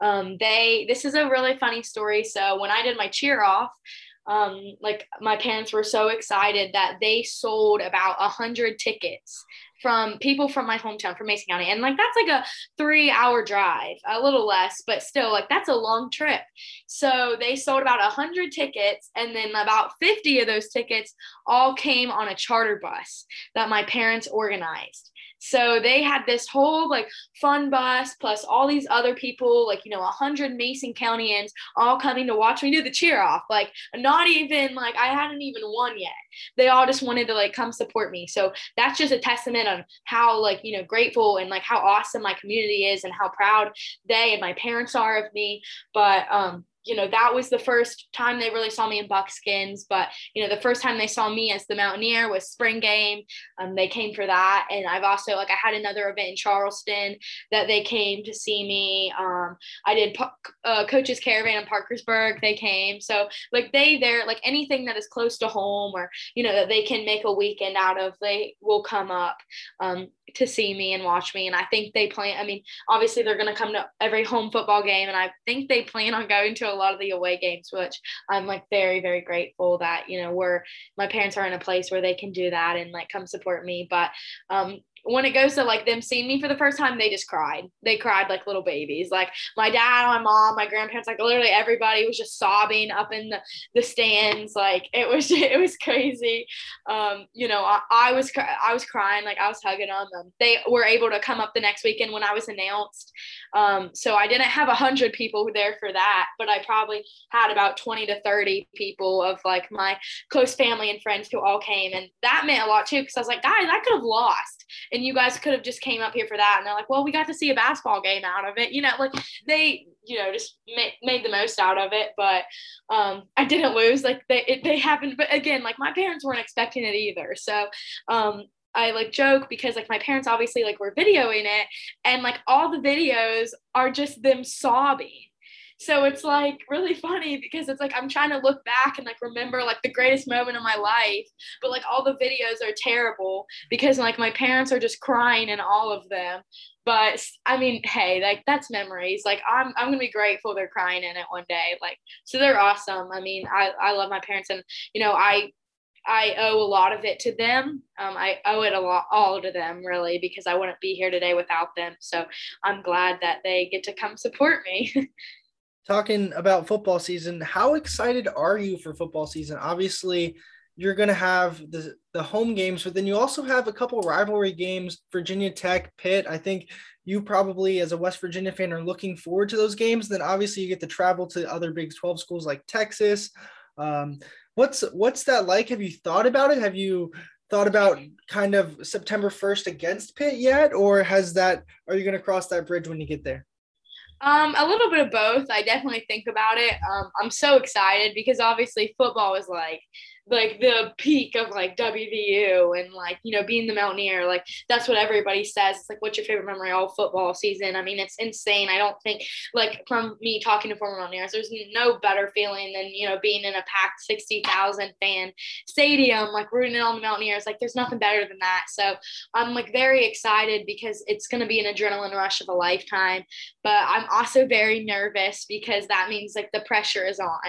Um, they this is a really funny story. So when i did my cheer off um, like my parents were so excited that they sold about a hundred tickets from people from my hometown from Mason County. And like that's like a three hour drive, a little less, but still like that's a long trip. So they sold about a hundred tickets and then about 50 of those tickets all came on a charter bus that my parents organized. So they had this whole like fun bus plus all these other people, like, you know, a hundred Mason Countyans all coming to watch me do the cheer off. Like not even like I hadn't even won yet. They all just wanted to like come support me. So that's just a testament on how like, you know, grateful and like how awesome my community is and how proud they and my parents are of me. But um you know, that was the first time they really saw me in buckskins. But, you know, the first time they saw me as the Mountaineer was spring game. Um, they came for that. And I've also, like, I had another event in Charleston that they came to see me. Um, I did uh, Coach's Caravan in Parkersburg. They came. So, like, they, they're like anything that is close to home or, you know, that they can make a weekend out of, they will come up. Um, to see me and watch me. And I think they plan, I mean, obviously they're going to come to every home football game. And I think they plan on going to a lot of the away games, which I'm like very, very grateful that, you know, we're, my parents are in a place where they can do that and like come support me. But um, when it goes to like them seeing me for the first time, they just cried. They cried like little babies. Like my dad, my mom, my grandparents, like literally everybody was just sobbing up in the, the stands. Like it was, it was crazy. Um, you know, I, I was, I was crying, like I was hugging on them. They were able to come up the next weekend when I was announced. Um, so I didn't have a hundred people there for that, but I probably had about 20 to 30 people of like my close family and friends who all came. And that meant a lot too. Cause I was like, guys, I could have lost and you guys could have just came up here for that and they're like well we got to see a basketball game out of it you know like they you know just made, made the most out of it but um i didn't lose like they it, they happened but again like my parents weren't expecting it either so um I like joke because like my parents obviously like were videoing it and like all the videos are just them sobbing. So it's like really funny because it's like I'm trying to look back and like remember like the greatest moment of my life, but like all the videos are terrible because like my parents are just crying in all of them. But I mean, hey, like that's memories. Like I'm I'm gonna be grateful they're crying in it one day. Like so they're awesome. I mean, I, I love my parents and you know, I I owe a lot of it to them. Um, I owe it a lot, all to them, really, because I wouldn't be here today without them. So I'm glad that they get to come support me. Talking about football season, how excited are you for football season? Obviously, you're going to have the, the home games, but then you also have a couple rivalry games Virginia Tech, Pitt. I think you probably, as a West Virginia fan, are looking forward to those games. Then obviously, you get to travel to other Big 12 schools like Texas. Um, What's what's that like? Have you thought about it? Have you thought about kind of September 1st against Pitt yet? Or has that are you gonna cross that bridge when you get there? Um, a little bit of both. I definitely think about it. Um, I'm so excited because obviously football is like like the peak of like WVU and like you know being the Mountaineer like that's what everybody says. It's like what's your favorite memory all football season? I mean it's insane. I don't think like from me talking to former Mountaineers there's no better feeling than you know being in a packed 60,000 fan stadium like rooting on the Mountaineers. Like there's nothing better than that. So I'm like very excited because it's going to be an adrenaline rush of a lifetime but I'm also very nervous because that means like the pressure is on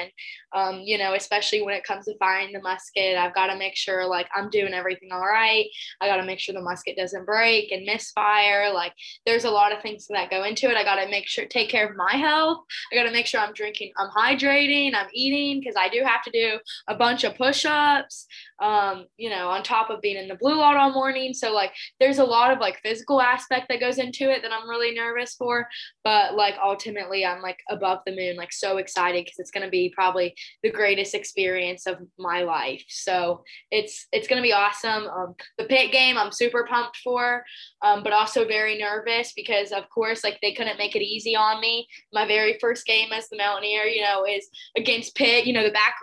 um, you know especially when it comes to firing the musket. I've got to make sure like I'm doing everything all right. I got to make sure the musket doesn't break and misfire. Like there's a lot of things that go into it. I got to make sure take care of my health. I got to make sure I'm drinking, I'm hydrating, I'm eating because I do have to do a bunch of push-ups um, you know, on top of being in the blue lot all morning. So like there's a lot of like physical aspect that goes into it that I'm really nervous for. But like ultimately I'm like above the moon, like so excited because it's gonna be probably the greatest experience of my life. So it's it's gonna be awesome. Um, the Pitt game I'm super pumped for, um, but also very nervous because of course like they couldn't make it easy on me. My very first game as the Mountaineer, you know, is against Pitt. You know, the back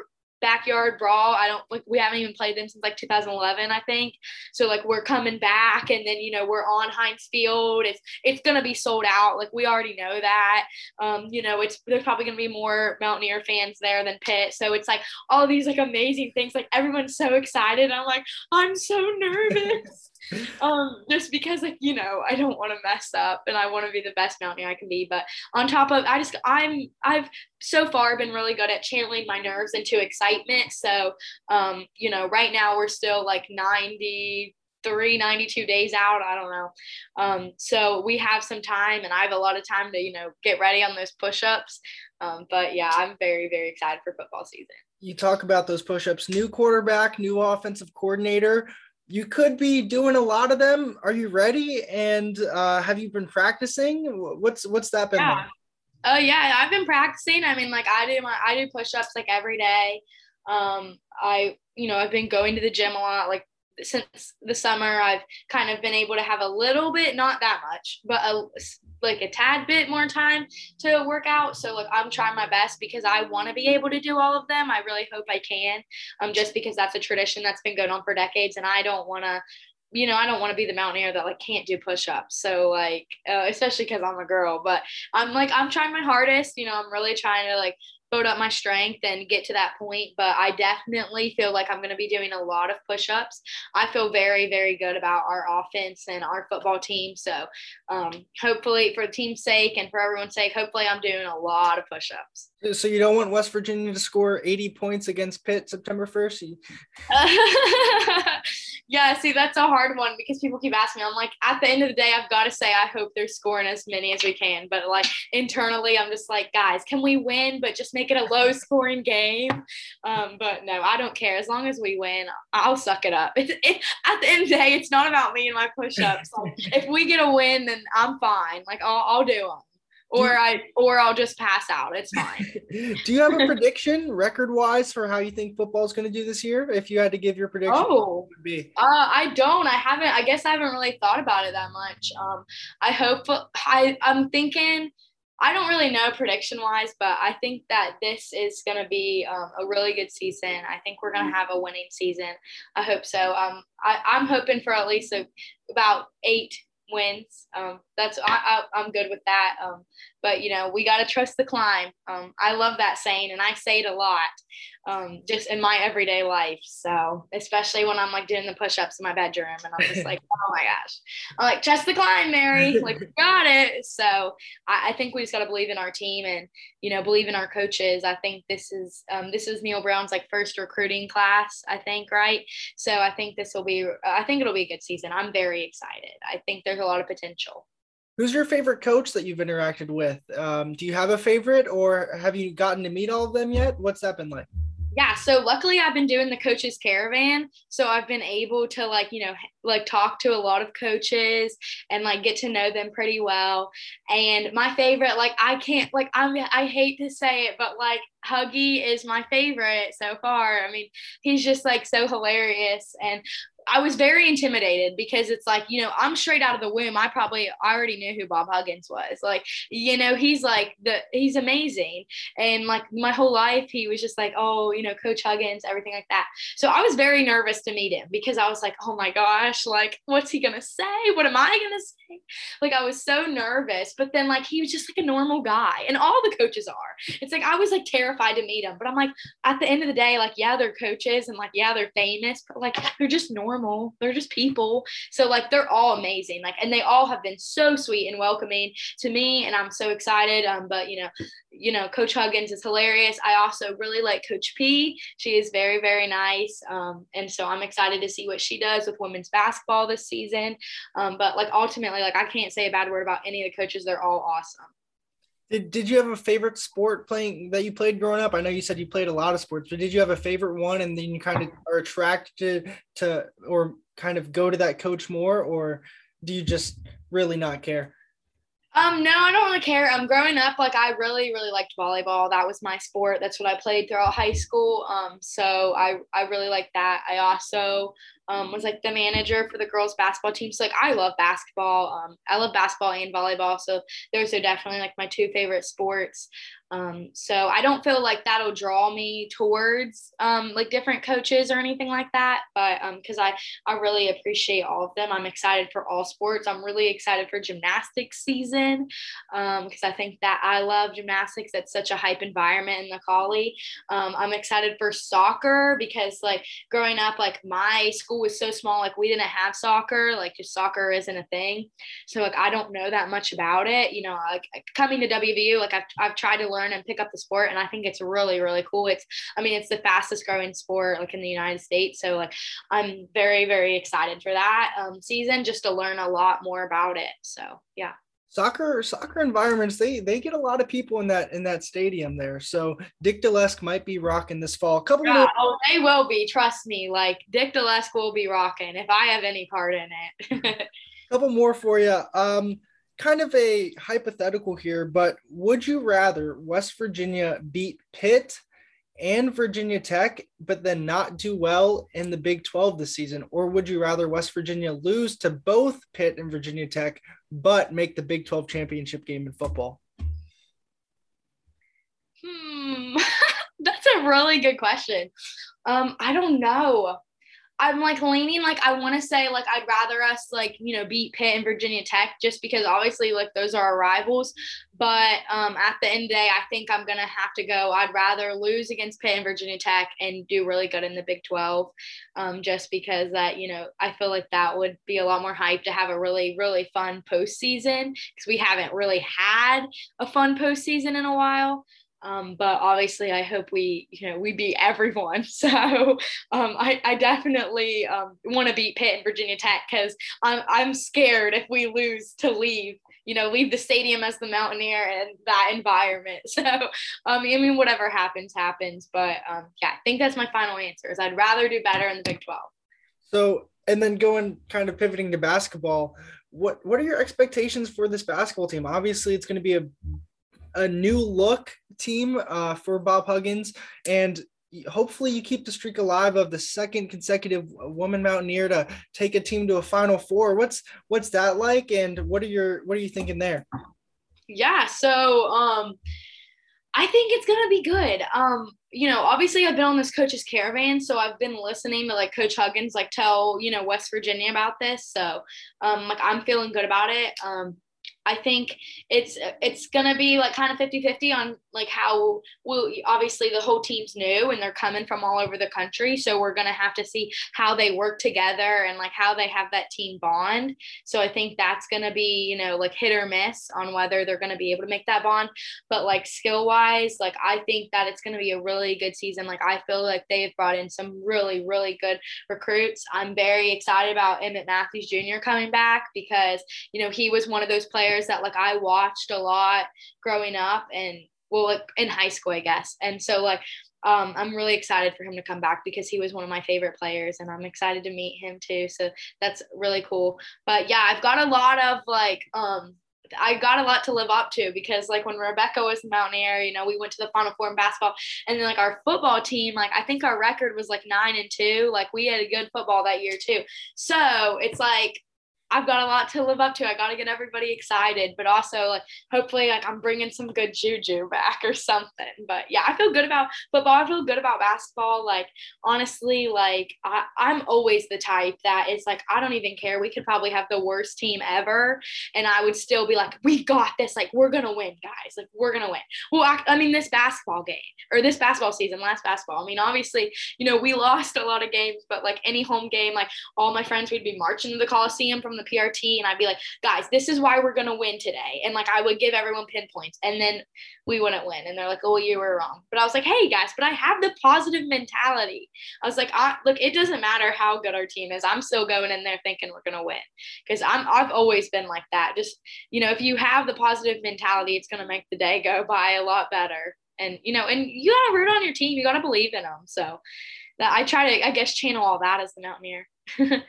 backyard brawl. I don't like we haven't even played them since like 2011, I think. So like we're coming back, and then you know we're on Heinz Field. It's it's gonna be sold out. Like we already know that. Um, you know, it's there's probably gonna be more Mountaineer fans there than Pitt. So it's like all these like amazing things. Like everyone's so excited. I'm like I'm so nervous. Um, just because like you know I don't want to mess up and I want to be the best mountaineer I can be. But on top of I just I'm I've so far been really good at channeling my nerves into excitement. So um, you know right now we're still like 90 three 92 days out i don't know um, so we have some time and i have a lot of time to you know get ready on those push-ups um, but yeah i'm very very excited for football season you talk about those push-ups new quarterback new offensive coordinator you could be doing a lot of them. Are you ready? And uh, have you been practicing? What's what's that been yeah. like? Oh yeah, I've been practicing. I mean, like I do my I do push-ups like every day. Um, I you know I've been going to the gym a lot. Like since the summer, I've kind of been able to have a little bit, not that much, but a like a tad bit more time to work out. So like I'm trying my best because I want to be able to do all of them. I really hope I can. Um, just because that's a tradition that's been going on for decades, and I don't want to you know, I don't want to be the mountaineer that like can't do push-ups. So like, uh, especially because I'm a girl, but I'm like, I'm trying my hardest. You know, I'm really trying to like build up my strength and get to that point. But I definitely feel like I'm going to be doing a lot of push ups. I feel very, very good about our offense and our football team. So um, hopefully, for the team's sake and for everyone's sake, hopefully, I'm doing a lot of push ups. So you don't want West Virginia to score 80 points against Pitt September 1st? yeah, see, that's a hard one because people keep asking me. I'm like, at the end of the day, I've got to say, I hope they're scoring as many as we can. But like internally, I'm just like, guys, can we win? But just make it a low scoring game. Um, but no, I don't care. As long as we win, I'll suck it up. It, it, at the end of the day, it's not about me and my push ups. Like, if we get a win, then I'm fine. Like, I'll, I'll do them or I or I'll just pass out. It's fine. do you have a prediction record wise for how you think football is going to do this year? If you had to give your prediction, oh, be? Uh, I don't. I haven't. I guess I haven't really thought about it that much. Um, I hope I I'm thinking. I don't really know prediction wise, but I think that this is going to be um, a really good season. I think we're going to have a winning season. I hope so. Um, I, I'm hoping for at least a, about eight wins. Um, that's I, I, am good with that. Um, but you know, we got to trust the climb. Um, I love that saying, and I say it a lot, um, just in my everyday life. So especially when I'm like doing the push-ups in my bedroom, and I'm just like, oh my gosh, I'm like, trust the climb, Mary. Like, we got it. So I, I, think we just got to believe in our team, and you know, believe in our coaches. I think this is um, this is Neal Brown's like first recruiting class. I think right. So I think this will be. I think it'll be a good season. I'm very excited. I think there's a lot of potential. Who's your favorite coach that you've interacted with? Um, do you have a favorite, or have you gotten to meet all of them yet? What's that been like? Yeah, so luckily I've been doing the coaches caravan, so I've been able to like you know like talk to a lot of coaches and like get to know them pretty well. And my favorite, like I can't like I'm I hate to say it, but like Huggy is my favorite so far. I mean, he's just like so hilarious and I was very intimidated because it's like, you know, I'm straight out of the womb. I probably already knew who Bob Huggins was. Like, you know, he's like the he's amazing. And like my whole life he was just like, oh, you know, Coach Huggins, everything like that. So I was very nervous to meet him because I was like, oh my gosh, like what's he gonna say? What am I gonna say? Like I was so nervous. But then like he was just like a normal guy. And all the coaches are. It's like I was like terrified to meet him. But I'm like, at the end of the day, like, yeah, they're coaches and like, yeah, they're famous, but like they're just normal normal. They're just people. So like they're all amazing. Like and they all have been so sweet and welcoming to me and I'm so excited. Um but you know, you know, Coach Huggins is hilarious. I also really like Coach P. She is very very nice. Um and so I'm excited to see what she does with women's basketball this season. Um but like ultimately like I can't say a bad word about any of the coaches. They're all awesome. Did, did you have a favorite sport playing that you played growing up? I know you said you played a lot of sports, but did you have a favorite one and then you kind of are attracted to or kind of go to that coach more or do you just really not care? Um, no, I don't really care. Um, growing up, like I really, really liked volleyball. That was my sport. That's what I played throughout high school. Um, so I, I really like that. I also um, was like the manager for the girls basketball team. So like I love basketball. Um, I love basketball and volleyball. So those are definitely like my two favorite sports. Um, so I don't feel like that'll draw me towards um, like different coaches or anything like that. But because um, I I really appreciate all of them. I'm excited for all sports. I'm really excited for gymnastics season because um, I think that I love gymnastics. It's such a hype environment in the Collie. I'm excited for soccer because like growing up, like my school was so small, like we didn't have soccer. Like just soccer isn't a thing. So like I don't know that much about it. You know, like coming to WVU, like I've I've tried to learn and pick up the sport. And I think it's really, really cool. It's, I mean, it's the fastest growing sport like in the United States. So like, I'm very, very excited for that um, season just to learn a lot more about it. So yeah soccer soccer environments they they get a lot of people in that in that stadium there. So Dick Dlesk might be rocking this fall. A couple yeah, more- oh they will be trust me like Dick Dlesk will be rocking if i have any part in it. A couple more for you um kind of a hypothetical here, but would you rather West Virginia beat Pitt and Virginia Tech, but then not do well in the Big 12 this season? Or would you rather West Virginia lose to both Pitt and Virginia Tech, but make the Big 12 championship game in football? Hmm, that's a really good question. Um, I don't know. I'm like leaning like I want to say like I'd rather us like you know beat Pitt and Virginia Tech just because obviously like those are our rivals. But um, at the end of the day, I think I'm gonna have to go. I'd rather lose against Pitt and Virginia Tech and do really good in the Big 12, um, just because that you know I feel like that would be a lot more hype to have a really really fun postseason because we haven't really had a fun postseason in a while. Um, but obviously, I hope we, you know, we beat everyone. So um, I, I, definitely um, want to beat Pitt and Virginia Tech because I'm, I'm scared if we lose to leave, you know, leave the stadium as the Mountaineer and that environment. So um, I mean, whatever happens, happens. But um, yeah, I think that's my final answer. Is I'd rather do better in the Big Twelve. So and then going kind of pivoting to basketball. What what are your expectations for this basketball team? Obviously, it's going to be a a new look team uh, for Bob Huggins, and hopefully you keep the streak alive of the second consecutive woman mountaineer to take a team to a final four. What's what's that like, and what are your what are you thinking there? Yeah, so um I think it's gonna be good. Um, you know, obviously I've been on this coach's caravan, so I've been listening to like Coach Huggins like tell, you know, West Virginia about this. So um like I'm feeling good about it. Um I think it's it's gonna be like kind of 50-50 on like how well obviously the whole team's new and they're coming from all over the country. So we're gonna have to see how they work together and like how they have that team bond. So I think that's gonna be, you know, like hit or miss on whether they're gonna be able to make that bond. But like skill wise, like I think that it's gonna be a really good season. Like I feel like they've brought in some really, really good recruits. I'm very excited about Emmett Matthews Jr. coming back because, you know, he was one of those players players that like I watched a lot growing up and well like in high school I guess. And so like um, I'm really excited for him to come back because he was one of my favorite players and I'm excited to meet him too. So that's really cool. But yeah, I've got a lot of like um I got a lot to live up to because like when Rebecca was Mountaineer, you know, we went to the Final Four in basketball, and then like our football team, like I think our record was like nine and two. Like we had a good football that year too. So it's like I've got a lot to live up to. I got to get everybody excited, but also like hopefully like I'm bringing some good juju back or something. But yeah, I feel good about football. I feel good about basketball. Like honestly, like I, I'm always the type that is like I don't even care. We could probably have the worst team ever, and I would still be like, we got this. Like we're gonna win, guys. Like we're gonna win. Well, I, I mean this basketball game or this basketball season, last basketball. I mean obviously, you know we lost a lot of games, but like any home game, like all my friends we'd be marching to the Coliseum from the the PRT and I'd be like, guys, this is why we're gonna win today. And like I would give everyone pinpoints and then we wouldn't win. And they're like, oh, you were wrong. But I was like, hey guys, but I have the positive mentality. I was like, I, look, it doesn't matter how good our team is. I'm still going in there thinking we're gonna win. Because I'm I've always been like that. Just, you know, if you have the positive mentality, it's gonna make the day go by a lot better. And you know, and you gotta root on your team. You gotta believe in them. So that I try to, I guess, channel all that as the Mountaineer.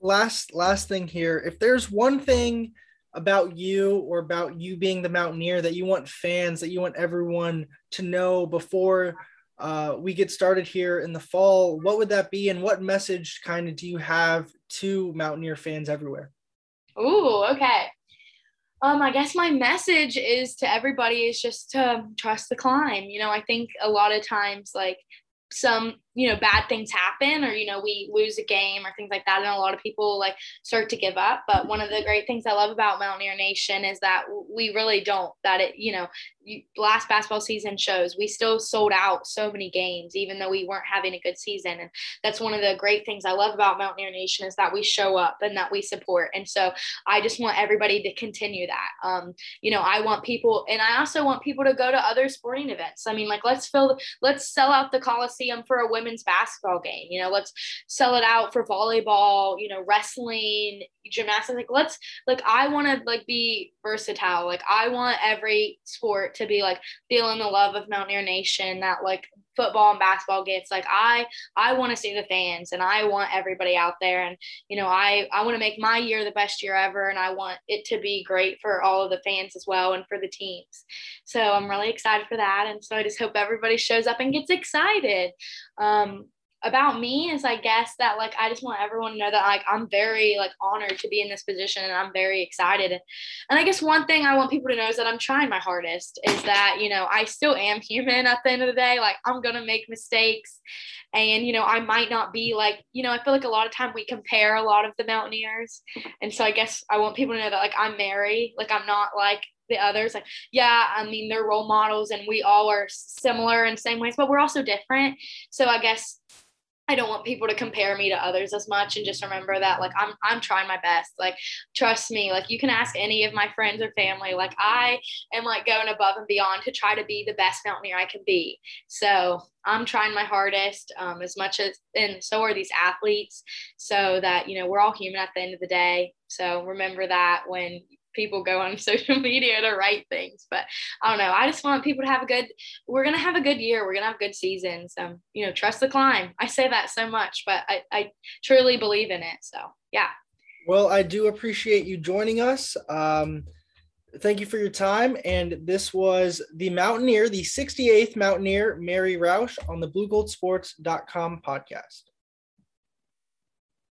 last last thing here if there's one thing about you or about you being the mountaineer that you want fans that you want everyone to know before uh, we get started here in the fall what would that be and what message kind of do you have to mountaineer fans everywhere oh okay um, I guess my message is to everybody is just to trust the climb. You know, I think a lot of times like some you know bad things happen or you know we lose a game or things like that and a lot of people like start to give up. But one of the great things i love about mountaineer nation is that we really don't that it you know last basketball season shows we still sold out so many games even though we weren't having a good season. And that's one of the great things i love about mountaineer nation is that we show up and that we support. And so i just want everybody to continue that. Um, you know i want people and i also want people to go to other sporting events. I mean like let's fill let's sell out the coliseum for a women's basketball game you know let's sell it out for volleyball you know wrestling gymnastics like let's like i want to like be versatile. Like i want every sport to be like feeling the love of mountaineer nation that like football and basketball gets like i i want to see the fans and i want everybody out there and you know i i want to make my year the best year ever and i want it to be great for all of the fans as well and for the teams. So i'm really excited for that and so i just hope everybody shows up and gets excited. Um about me is I guess that like I just want everyone to know that like I'm very like honored to be in this position and I'm very excited. And I guess one thing I want people to know is that I'm trying my hardest is that, you know, I still am human at the end of the day. Like I'm gonna make mistakes and you know, I might not be like, you know, I feel like a lot of time we compare a lot of the mountaineers. And so I guess I want people to know that like I'm Mary, like I'm not like the others like yeah i mean they're role models and we all are similar in same ways but we're also different so i guess I don't want people to compare me to others as much and just remember that like I'm I'm trying my best. Like trust me, like you can ask any of my friends or family. Like I am like going above and beyond to try to be the best mountaineer I can be. So I'm trying my hardest um, as much as and so are these athletes so that you know we're all human at the end of the day. So remember that when people go on social media to write things. But I don't know. I just want people to have a good. We're gonna have a good year. We're gonna have good seasons. Um, you know, trust the climb. I say that so much, but I, I truly believe in it. So yeah. Well, I do appreciate you joining us. Um, thank you for your time. And this was the Mountaineer, the 68th Mountaineer, Mary Roush on the BlueGoldSports.com podcast.